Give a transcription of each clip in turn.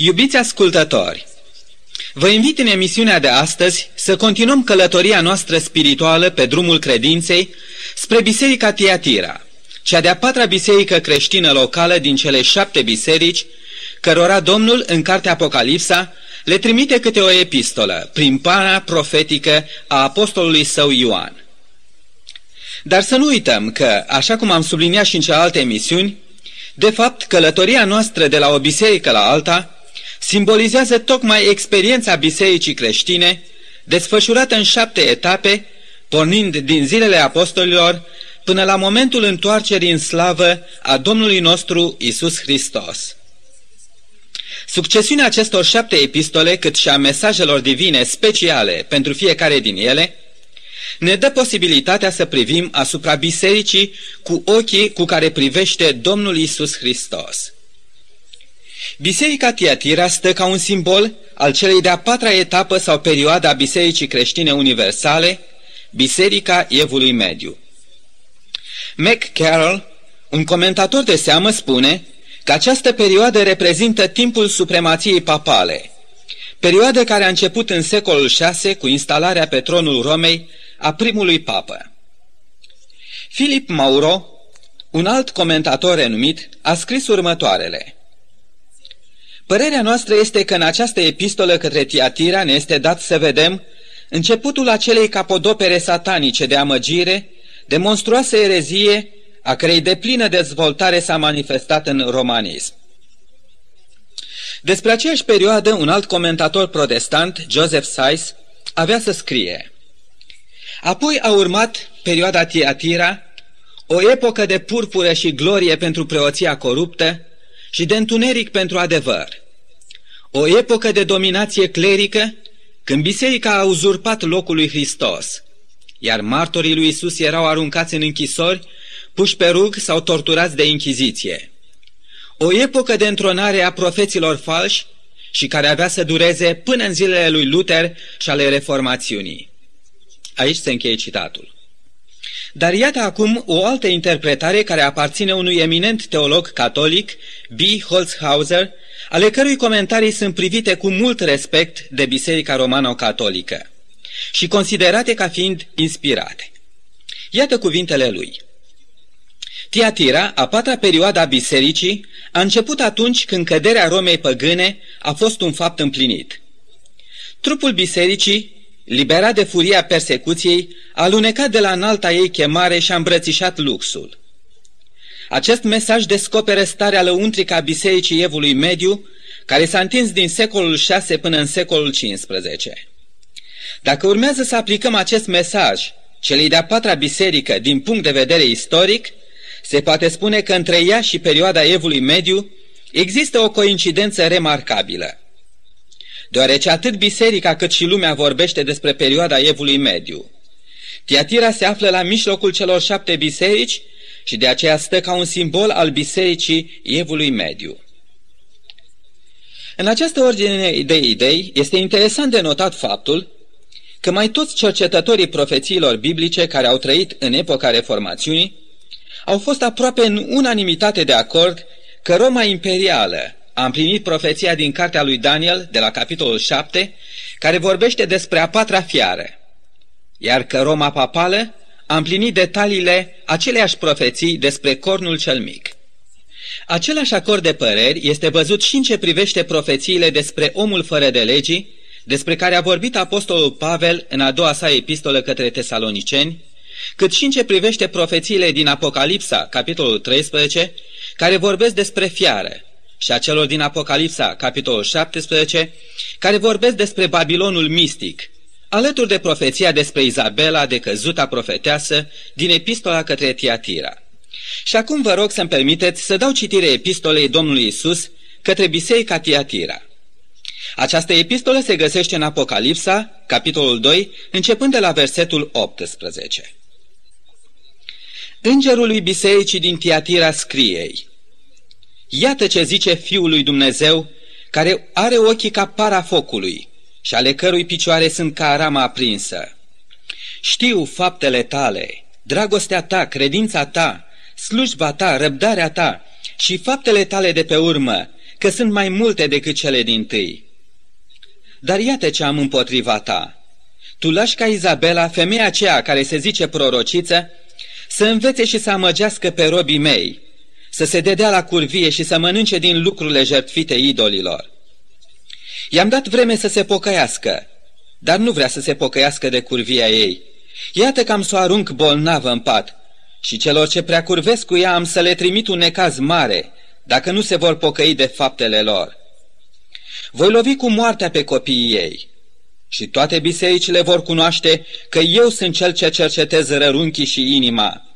Iubiți ascultători, vă invit în emisiunea de astăzi să continuăm călătoria noastră spirituală pe drumul credinței spre Biserica Tiatira, cea de-a patra biserică creștină locală din cele șapte biserici, cărora Domnul, în cartea Apocalipsa, le trimite câte o epistolă, prin pana profetică a apostolului său Ioan. Dar să nu uităm că, așa cum am subliniat și în celelalte emisiuni, de fapt, călătoria noastră de la o biserică la alta simbolizează tocmai experiența bisericii creștine, desfășurată în șapte etape, pornind din zilele apostolilor până la momentul întoarcerii în slavă a Domnului nostru Isus Hristos. Succesiunea acestor șapte epistole, cât și a mesajelor divine speciale pentru fiecare din ele, ne dă posibilitatea să privim asupra bisericii cu ochii cu care privește Domnul Isus Hristos. Biserica Tiatira stă ca un simbol al celei de-a patra etapă sau perioada Bisericii Creștine Universale, Biserica Evului Mediu. Mac Carroll, un comentator de seamă, spune că această perioadă reprezintă timpul supremației papale, perioadă care a început în secolul VI cu instalarea pe tronul Romei a primului papă. Philip Mauro, un alt comentator renumit, a scris următoarele. Părerea noastră este că în această epistolă către Tiatira ne este dat să vedem începutul acelei capodopere satanice de amăgire, de monstruoasă erezie, a cărei deplină dezvoltare s-a manifestat în romanism. Despre aceeași perioadă, un alt comentator protestant, Joseph Sykes, avea să scrie Apoi a urmat perioada Tiatira, o epocă de purpură și glorie pentru preoția coruptă și de întuneric pentru adevăr. O epocă de dominație clerică, când biserica a uzurpat locul lui Hristos, iar martorii lui Isus erau aruncați în închisori, puși pe rug sau torturați de inchiziție. O epocă de întronare a profeților falși și care avea să dureze până în zilele lui Luther și ale reformațiunii. Aici se încheie citatul. Dar iată acum o altă interpretare care aparține unui eminent teolog catolic, B. Holzhauser, ale cărui comentarii sunt privite cu mult respect de Biserica Romano-Catolică și considerate ca fiind inspirate. Iată cuvintele lui. Tiatira, a patra perioadă a bisericii, a început atunci când căderea Romei păgâne a fost un fapt împlinit. Trupul bisericii liberat de furia persecuției, a lunecat de la înalta ei chemare și a îmbrățișat luxul. Acest mesaj descoperă starea lăuntrică a Bisericii Evului Mediu, care s-a întins din secolul VI până în secolul XV. Dacă urmează să aplicăm acest mesaj celei de-a patra biserică din punct de vedere istoric, se poate spune că între ea și perioada Evului Mediu există o coincidență remarcabilă deoarece atât biserica cât și lumea vorbește despre perioada Evului Mediu. Tiatira se află la mijlocul celor șapte biserici și de aceea stă ca un simbol al bisericii Evului Mediu. În această ordine de idei este interesant de notat faptul că mai toți cercetătorii profețiilor biblice care au trăit în epoca reformațiunii au fost aproape în unanimitate de acord că Roma imperială a împlinit profeția din cartea lui Daniel, de la capitolul 7, care vorbește despre a patra fiară, iar că Roma papală a împlinit detaliile aceleiași profeții despre cornul cel mic. Același acord de păreri este văzut și în ce privește profețiile despre omul fără de legii, despre care a vorbit apostolul Pavel în a doua sa epistolă către tesaloniceni, cât și în ce privește profețiile din Apocalipsa, capitolul 13, care vorbesc despre fiară, și a celor din Apocalipsa, capitolul 17, care vorbesc despre Babilonul mistic, alături de profeția despre Izabela, de căzuta profeteasă, din epistola către Tiatira. Și acum vă rog să-mi permiteți să dau citire epistolei Domnului Isus către Biserica Tiatira. Această epistolă se găsește în Apocalipsa, capitolul 2, începând de la versetul 18. Îngerul lui Bisericii din Tiatira scriei, Iată ce zice Fiul lui Dumnezeu, care are ochii ca para focului și ale cărui picioare sunt ca rama aprinsă. Știu faptele tale, dragostea ta, credința ta, slujba ta, răbdarea ta și faptele tale de pe urmă, că sunt mai multe decât cele din tâi. Dar iată ce am împotriva ta. Tu lași ca Izabela, femeia aceea care se zice prorociță, să învețe și să amăgească pe robii mei, să se dedea la curvie și să mănânce din lucrurile jertfite idolilor. I-am dat vreme să se pocăiască, dar nu vrea să se pocăiască de curvia ei. Iată că am să o arunc bolnavă în pat și celor ce prea curvesc cu ea am să le trimit un necaz mare, dacă nu se vor pocăi de faptele lor. Voi lovi cu moartea pe copiii ei și toate bisericile vor cunoaște că eu sunt cel ce cercetez rărunchii și inima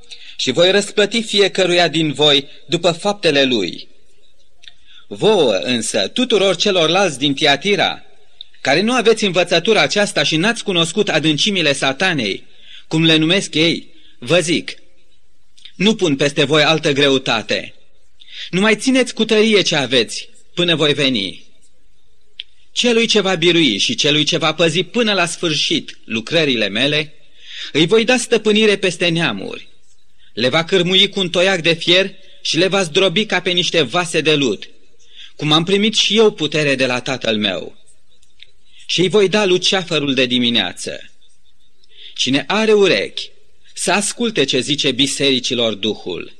și voi răsplăti fiecăruia din voi după faptele lui. Vouă însă, tuturor celorlalți din Tiatira, care nu aveți învățătura aceasta și n-ați cunoscut adâncimile satanei, cum le numesc ei, vă zic, nu pun peste voi altă greutate. Nu mai țineți cu tărie ce aveți până voi veni. Celui ce va birui și celui ce va păzi până la sfârșit lucrările mele, îi voi da stăpânire peste neamuri. Le va cârmui cu un toiac de fier și le va zdrobi ca pe niște vase de lut, cum am primit și eu putere de la tatăl meu. Și îi voi da luceafărul de dimineață. Cine are urechi, să asculte ce zice bisericilor Duhul.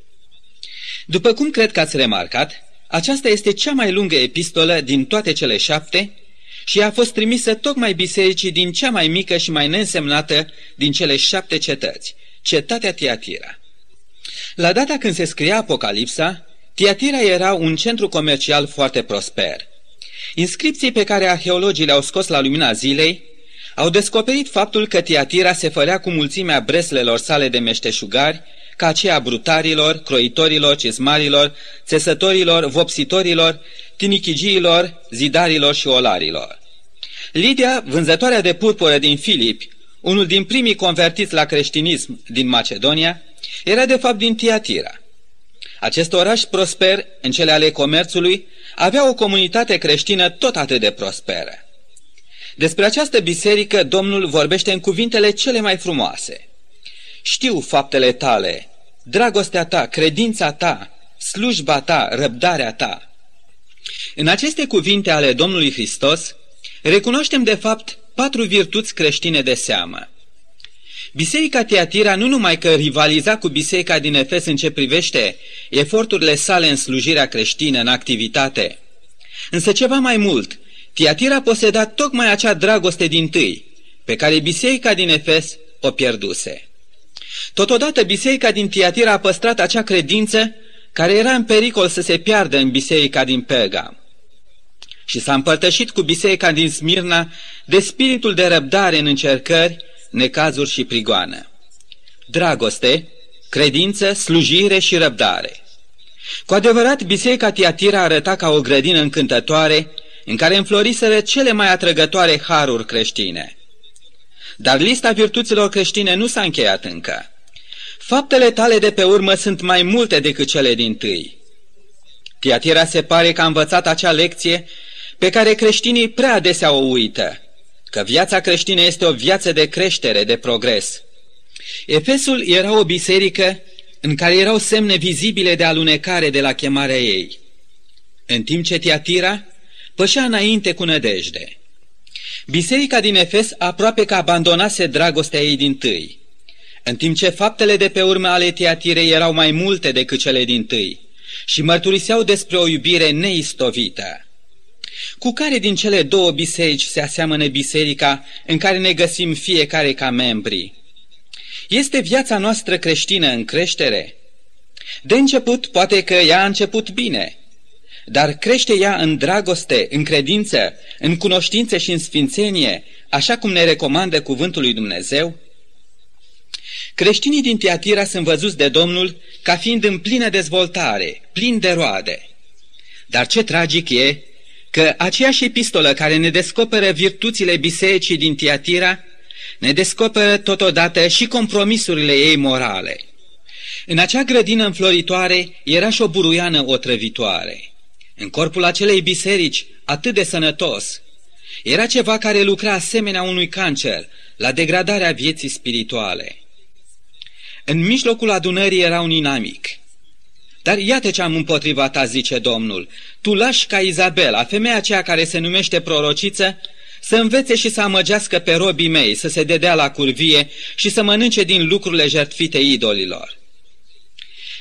După cum cred că ați remarcat, aceasta este cea mai lungă epistolă din toate cele șapte și a fost trimisă tocmai bisericii din cea mai mică și mai neînsemnată din cele șapte cetăți, cetatea Tiatira. La data când se scria Apocalipsa, Tiatira era un centru comercial foarte prosper. Inscripții pe care arheologii le-au scos la lumina zilei au descoperit faptul că Tiatira se fărea cu mulțimea breslelor sale de meșteșugari, ca aceea brutarilor, croitorilor, cizmarilor, țesătorilor, vopsitorilor, tinichigiilor, zidarilor și olarilor. Lidia, vânzătoarea de purpură din Filip, unul din primii convertiți la creștinism din Macedonia, era de fapt din Tiatira. Acest oraș prosper, în cele ale comerțului, avea o comunitate creștină tot atât de prosperă. Despre această biserică Domnul vorbește în cuvintele cele mai frumoase. Știu faptele tale, dragostea ta, credința ta, slujba ta, răbdarea ta. În aceste cuvinte ale Domnului Hristos, recunoaștem de fapt patru virtuți creștine de seamă. Biserica Teatira nu numai că rivaliza cu biserica din Efes în ce privește eforturile sale în slujirea creștină, în activitate, însă ceva mai mult, Tiatira poseda tocmai acea dragoste din tâi, pe care biserica din Efes o pierduse. Totodată biserica din Tiatira a păstrat acea credință care era în pericol să se piardă în biserica din Pergam. Și s-a împărtășit cu biserica din Smirna de spiritul de răbdare în încercări, necazuri și prigoană. Dragoste, credință, slujire și răbdare. Cu adevărat, biserica Tiatira arăta ca o grădină încântătoare în care înfloriseră cele mai atrăgătoare haruri creștine. Dar lista virtuților creștine nu s-a încheiat încă. Faptele tale de pe urmă sunt mai multe decât cele din tâi. Tiatira se pare că a învățat acea lecție pe care creștinii prea adesea o uită, că viața creștină este o viață de creștere, de progres. Efesul era o biserică în care erau semne vizibile de alunecare de la chemarea ei. În timp ce Tiatira pășea înainte cu nădejde. Biserica din Efes aproape că abandonase dragostea ei din tâi, în timp ce faptele de pe urmă ale Tiatirei erau mai multe decât cele din tâi și mărturiseau despre o iubire neistovită. Cu care din cele două biserici se aseamănă biserica în care ne găsim fiecare ca membri? Este viața noastră creștină în creștere? De început, poate că ea a început bine – dar crește ea în dragoste, în credință, în cunoștință și în sfințenie, așa cum ne recomandă cuvântul lui Dumnezeu? Creștinii din Tiatira sunt văzuți de Domnul ca fiind în plină dezvoltare, plin de roade. Dar ce tragic e că aceeași epistolă care ne descoperă virtuțile bisericii din Tiatira ne descoperă totodată și compromisurile ei morale. În acea grădină înfloritoare era și o buruiană otrăvitoare. În corpul acelei biserici, atât de sănătos, era ceva care lucra asemenea unui cancer la degradarea vieții spirituale. În mijlocul adunării era un inamic. Dar iată ce am împotriva ta, zice Domnul. Tu lași ca Izabela, femeia aceea care se numește prorociță, să învețe și să amăgească pe robii mei, să se dedea la curvie și să mănânce din lucrurile jertfite idolilor.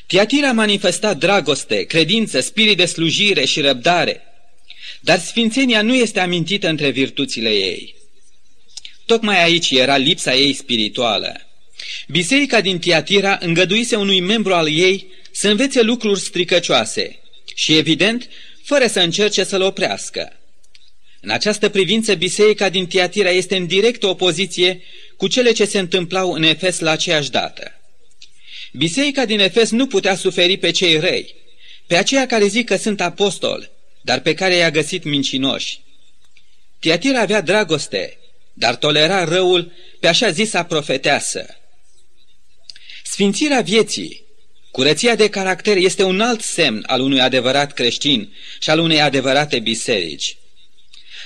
Tiatira a manifestat dragoste, credință, spirit de slujire și răbdare, dar sfințenia nu este amintită între virtuțile ei. Tocmai aici era lipsa ei spirituală. Biserica din Tiatira îngăduise unui membru al ei să învețe lucruri stricăcioase și, evident, fără să încerce să-l oprească. În această privință, biserica din Tiatira este în directă opoziție cu cele ce se întâmplau în Efes la aceeași dată. Biserica din Efes nu putea suferi pe cei răi, pe aceia care zic că sunt apostoli, dar pe care i-a găsit mincinoși. Tiatira avea dragoste, dar tolera răul pe așa zisa profeteasă. Sfințirea vieții, curăția de caracter este un alt semn al unui adevărat creștin și al unei adevărate biserici.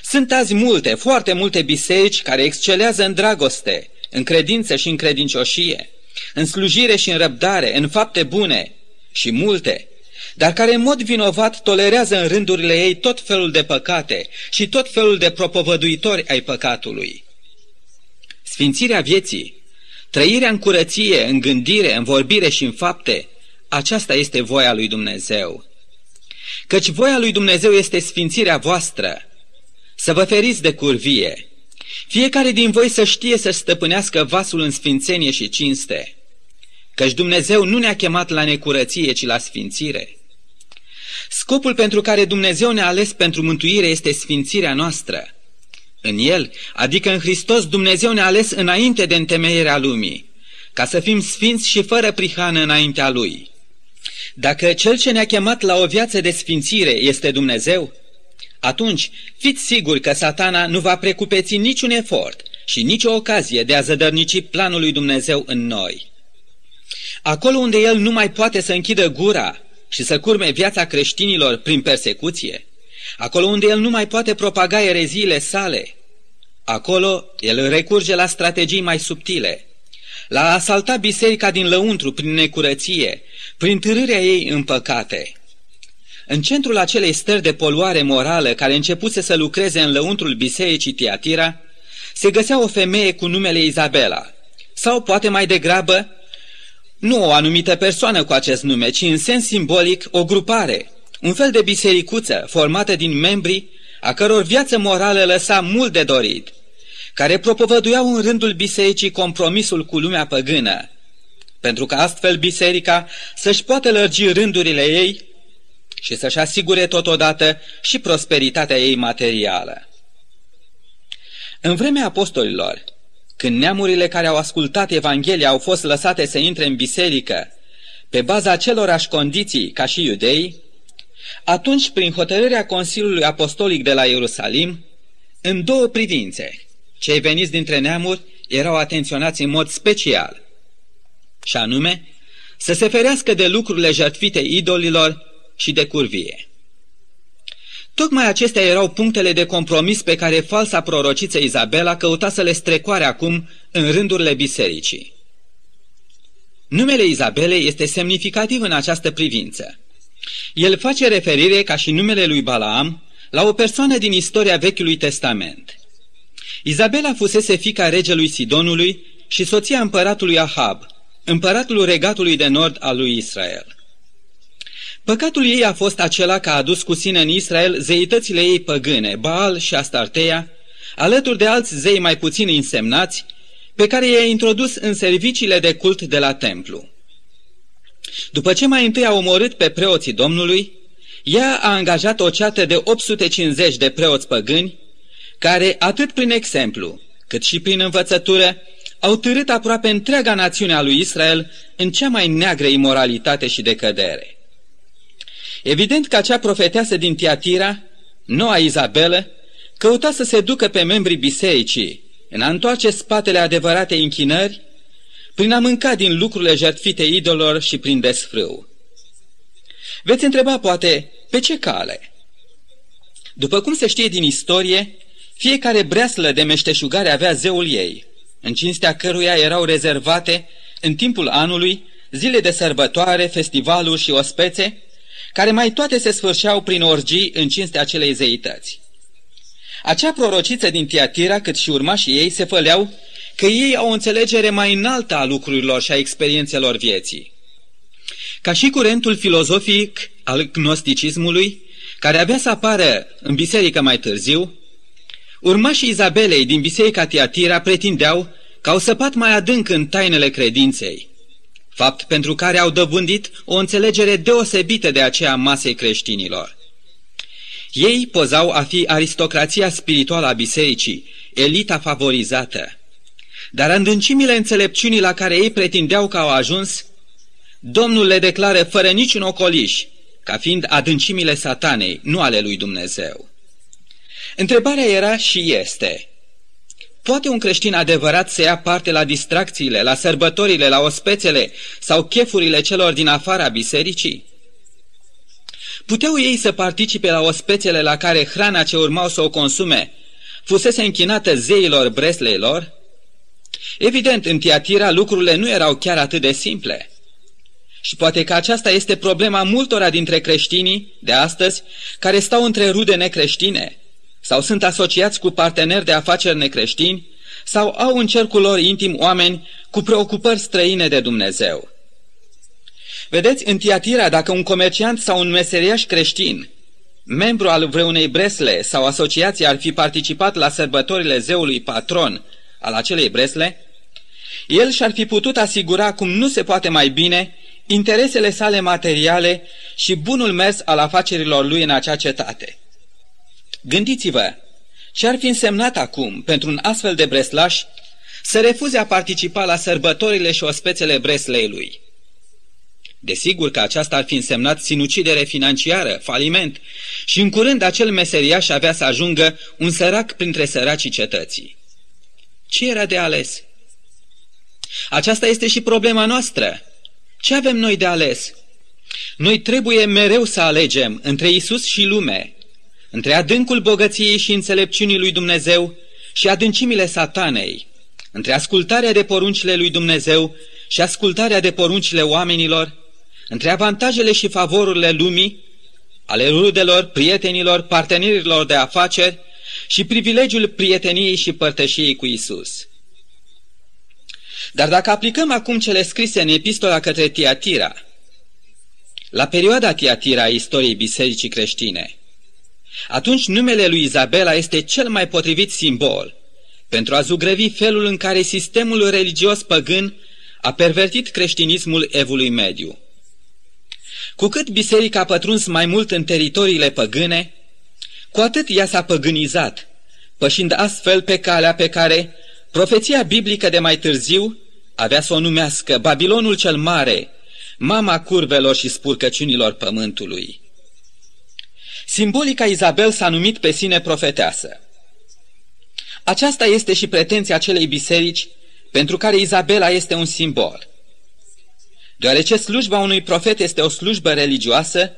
Sunt azi multe, foarte multe biserici care excelează în dragoste, în credință și în credincioșie, în slujire și în răbdare, în fapte bune și multe, dar care în mod vinovat tolerează în rândurile ei tot felul de păcate și tot felul de propovăduitori ai păcatului. Sfințirea vieții, trăirea în curăție, în gândire, în vorbire și în fapte, aceasta este voia lui Dumnezeu. Căci voia lui Dumnezeu este sfințirea voastră, să vă feriți de curvie, fiecare din voi să știe să stăpânească vasul în sfințenie și cinste, căci Dumnezeu nu ne-a chemat la necurăție, ci la sfințire. Scopul pentru care Dumnezeu ne-a ales pentru mântuire este sfințirea noastră. În El, adică în Hristos, Dumnezeu ne-a ales înainte de întemeierea lumii, ca să fim sfinți și fără prihană înaintea Lui. Dacă Cel ce ne-a chemat la o viață de sfințire este Dumnezeu, atunci fiți siguri că satana nu va precupeți niciun efort și nicio ocazie de a zădărnici planul lui Dumnezeu în noi. Acolo unde el nu mai poate să închidă gura și să curme viața creștinilor prin persecuție, acolo unde el nu mai poate propaga ereziile sale, acolo el recurge la strategii mai subtile, la a asalta biserica din lăuntru prin necurăție, prin târârea ei în păcate. În centrul acelei stări de poluare morală care începuse să lucreze în lăuntrul bisericii Tiatira, se găsea o femeie cu numele Izabela, sau poate mai degrabă, nu o anumită persoană cu acest nume, ci în sens simbolic o grupare, un fel de bisericuță formată din membri a căror viață morală lăsa mult de dorit, care propovăduiau în rândul bisericii compromisul cu lumea păgână, pentru că astfel biserica să-și poată lărgi rândurile ei și să-și asigure totodată și prosperitatea ei materială. În vremea apostolilor, când neamurile care au ascultat Evanghelia au fost lăsate să intre în biserică, pe baza acelorași condiții ca și iudei, atunci, prin hotărârea Consiliului Apostolic de la Ierusalim, în două privințe, cei veniți dintre neamuri erau atenționați în mod special, și anume, să se ferească de lucrurile jertfite idolilor și de curvie. Tocmai acestea erau punctele de compromis pe care falsa prorociță Izabela căuta să le strecoare acum în rândurile bisericii. Numele Izabelei este semnificativ în această privință. El face referire, ca și numele lui Balaam, la o persoană din istoria Vechiului Testament. Izabela fusese fica regelui Sidonului și soția împăratului Ahab, împăratul regatului de nord al lui Israel. Păcatul ei a fost acela că a adus cu sine în Israel zeitățile ei păgâne, Baal și Astartea, alături de alți zei mai puțin însemnați, pe care i-a introdus în serviciile de cult de la templu. După ce mai întâi a omorât pe preoții Domnului, ea a angajat o ceată de 850 de preoți păgâni, care, atât prin exemplu, cât și prin învățătură, au târât aproape întreaga națiune a lui Israel în cea mai neagră imoralitate și decădere. Evident că acea profeteasă din Tiatira, noua Izabelă, căuta să se ducă pe membrii bisericii în a întoarce spatele adevărate închinări, prin a mânca din lucrurile jertfite idolor și prin desfrâu. Veți întreba poate, pe ce cale? După cum se știe din istorie, fiecare breaslă de meșteșugare avea zeul ei, în cinstea căruia erau rezervate, în timpul anului, zile de sărbătoare, festivaluri și ospețe, care mai toate se sfârșeau prin orgii în cinstea acelei zeități. Acea prorociță din Tiatira, cât și urmașii ei, se făleau că ei au o înțelegere mai înaltă a lucrurilor și a experiențelor vieții. Ca și curentul filozofic al gnosticismului, care avea să apară în biserică mai târziu, urmașii Izabelei din biserica Tiatira pretindeau că au săpat mai adânc în tainele credinței, fapt pentru care au dobândit o înțelegere deosebită de aceea masei creștinilor. Ei pozau a fi aristocrația spirituală a bisericii, elita favorizată. Dar adâncimile înțelepciunii la care ei pretindeau că au ajuns, Domnul le declară fără niciun ocoliș, ca fiind adâncimile satanei, nu ale lui Dumnezeu. Întrebarea era și este, Poate un creștin adevărat să ia parte la distracțiile, la sărbătorile, la ospețele sau chefurile celor din afara bisericii? Puteau ei să participe la ospețele la care hrana ce urmau să o consume fusese închinată zeilor bresleilor? Evident, în Tiatira lucrurile nu erau chiar atât de simple. Și poate că aceasta este problema multora dintre creștinii de astăzi care stau între rude necreștine sau sunt asociați cu parteneri de afaceri necreștini sau au în cercul lor intim oameni cu preocupări străine de Dumnezeu. Vedeți, în Tiatira, dacă un comerciant sau un meseriaș creștin, membru al vreunei bresle sau asociație ar fi participat la sărbătorile zeului patron al acelei bresle, el și-ar fi putut asigura cum nu se poate mai bine interesele sale materiale și bunul mers al afacerilor lui în acea cetate. Gândiți-vă, ce ar fi însemnat acum pentru un astfel de breslaș să refuze a participa la sărbătorile și ospețele breslei lui? Desigur că aceasta ar fi însemnat sinucidere financiară, faliment, și în curând acel meseriaș avea să ajungă un sărac printre săracii cetății. Ce era de ales? Aceasta este și problema noastră. Ce avem noi de ales? Noi trebuie mereu să alegem între Isus și lume, între adâncul bogăției și înțelepciunii lui Dumnezeu și adâncimile satanei, între ascultarea de poruncile lui Dumnezeu și ascultarea de poruncile oamenilor, între avantajele și favorurile lumii, ale rudelor, prietenilor, partenerilor de afaceri și privilegiul prieteniei și părtășiei cu Isus. Dar dacă aplicăm acum cele scrise în epistola către Tiatira, la perioada Tiatira a istoriei bisericii creștine, atunci numele lui Izabela este cel mai potrivit simbol pentru a zugrăvi felul în care sistemul religios păgân a pervertit creștinismul evului mediu. Cu cât biserica a pătruns mai mult în teritoriile păgâne, cu atât ea s-a păgânizat, pășind astfel pe calea pe care profeția biblică de mai târziu avea să o numească Babilonul cel Mare, mama curvelor și spurcăciunilor pământului. Simbolica Izabel s-a numit pe sine profeteasă. Aceasta este și pretenția acelei biserici pentru care Izabela este un simbol. Deoarece slujba unui profet este o slujbă religioasă,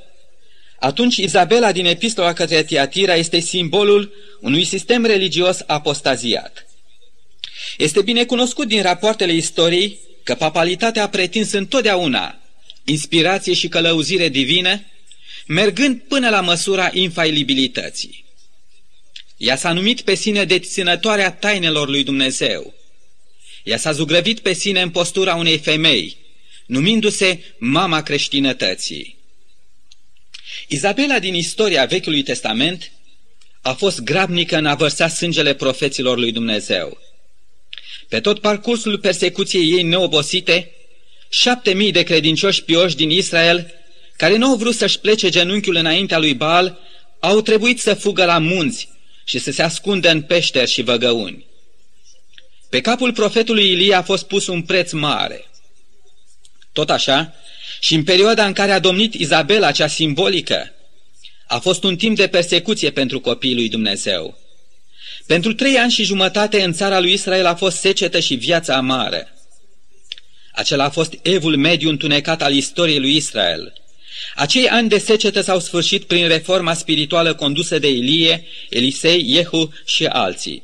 atunci Izabela din epistola către Tiatira este simbolul unui sistem religios apostaziat. Este bine cunoscut din rapoartele istoriei că papalitatea a pretins întotdeauna inspirație și călăuzire divină, mergând până la măsura infailibilității. Ea s-a numit pe sine deținătoarea tainelor lui Dumnezeu. Ea s-a zugrăvit pe sine în postura unei femei, numindu-se mama creștinătății. Izabela din istoria Vechiului Testament a fost grabnică în a vărsa sângele profeților lui Dumnezeu. Pe tot parcursul persecuției ei neobosite, șapte mii de credincioși pioși din Israel, care nu au vrut să-și plece genunchiul înaintea lui Baal, au trebuit să fugă la munți și să se ascundă în peșteri și văgăuni. Pe capul profetului Ilie a fost pus un preț mare. Tot așa, și în perioada în care a domnit Izabela, cea simbolică, a fost un timp de persecuție pentru copiii lui Dumnezeu. Pentru trei ani și jumătate în țara lui Israel a fost secetă și viața amară. Acela a fost evul mediu întunecat al istoriei lui Israel. Acei ani de secetă s-au sfârșit prin reforma spirituală condusă de Ilie, Elisei, Jehu și alții.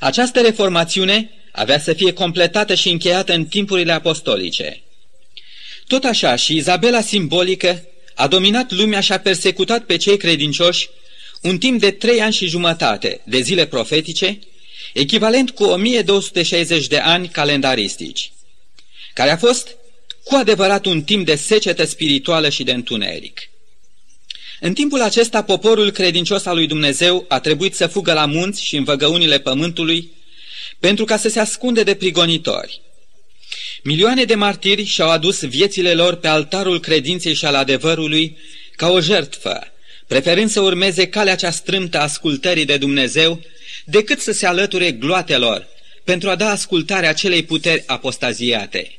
Această reformațiune avea să fie completată și încheiată în timpurile apostolice. Tot așa și Izabela simbolică a dominat lumea și a persecutat pe cei credincioși un timp de trei ani și jumătate de zile profetice, echivalent cu 1260 de ani calendaristici, care a fost cu adevărat un timp de secetă spirituală și de întuneric. În timpul acesta, poporul credincios al lui Dumnezeu a trebuit să fugă la munți și în văgăunile pământului pentru ca să se ascunde de prigonitori. Milioane de martiri și-au adus viețile lor pe altarul credinței și al adevărului ca o jertfă, preferând să urmeze calea cea strâmtă a ascultării de Dumnezeu, decât să se alăture gloatelor pentru a da ascultarea acelei puteri apostaziate.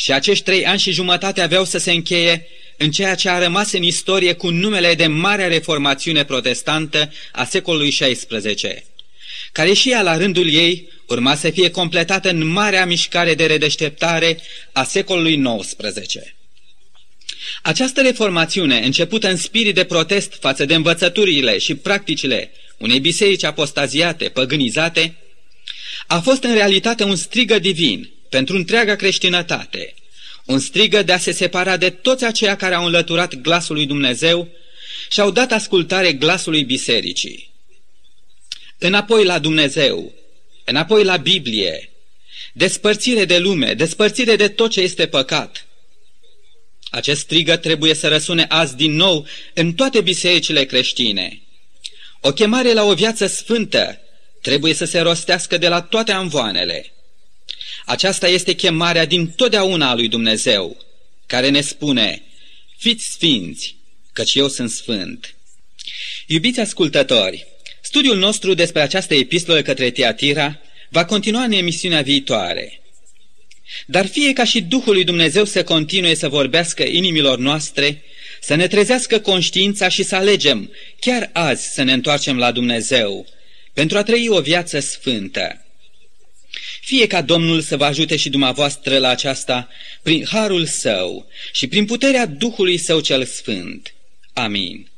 Și acești trei ani și jumătate aveau să se încheie în ceea ce a rămas în istorie cu numele de Marea Reformațiune Protestantă a secolului XVI, care și ea la rândul ei urma să fie completată în marea mișcare de redeșteptare a secolului XIX. Această reformațiune, începută în spirit de protest față de învățăturile și practicile unei biserici apostaziate, păgânizate, a fost în realitate un strigă divin pentru întreaga creștinătate, un strigă de a se separa de toți aceia care au înlăturat glasul lui Dumnezeu și au dat ascultare glasului bisericii. Înapoi la Dumnezeu, înapoi la Biblie, despărțire de lume, despărțire de tot ce este păcat. Acest strigă trebuie să răsune azi din nou în toate bisericile creștine. O chemare la o viață sfântă trebuie să se rostească de la toate anvoanele. Aceasta este chemarea din totdeauna a lui Dumnezeu, care ne spune, fiți sfinți, căci eu sunt sfânt. Iubiți ascultători, studiul nostru despre această epistolă către Tiatira va continua în emisiunea viitoare. Dar fie ca și Duhul lui Dumnezeu să continue să vorbească inimilor noastre, să ne trezească conștiința și să alegem chiar azi să ne întoarcem la Dumnezeu, pentru a trăi o viață sfântă. Fie ca Domnul să vă ajute și dumneavoastră la aceasta prin harul său și prin puterea Duhului său cel sfânt. Amin.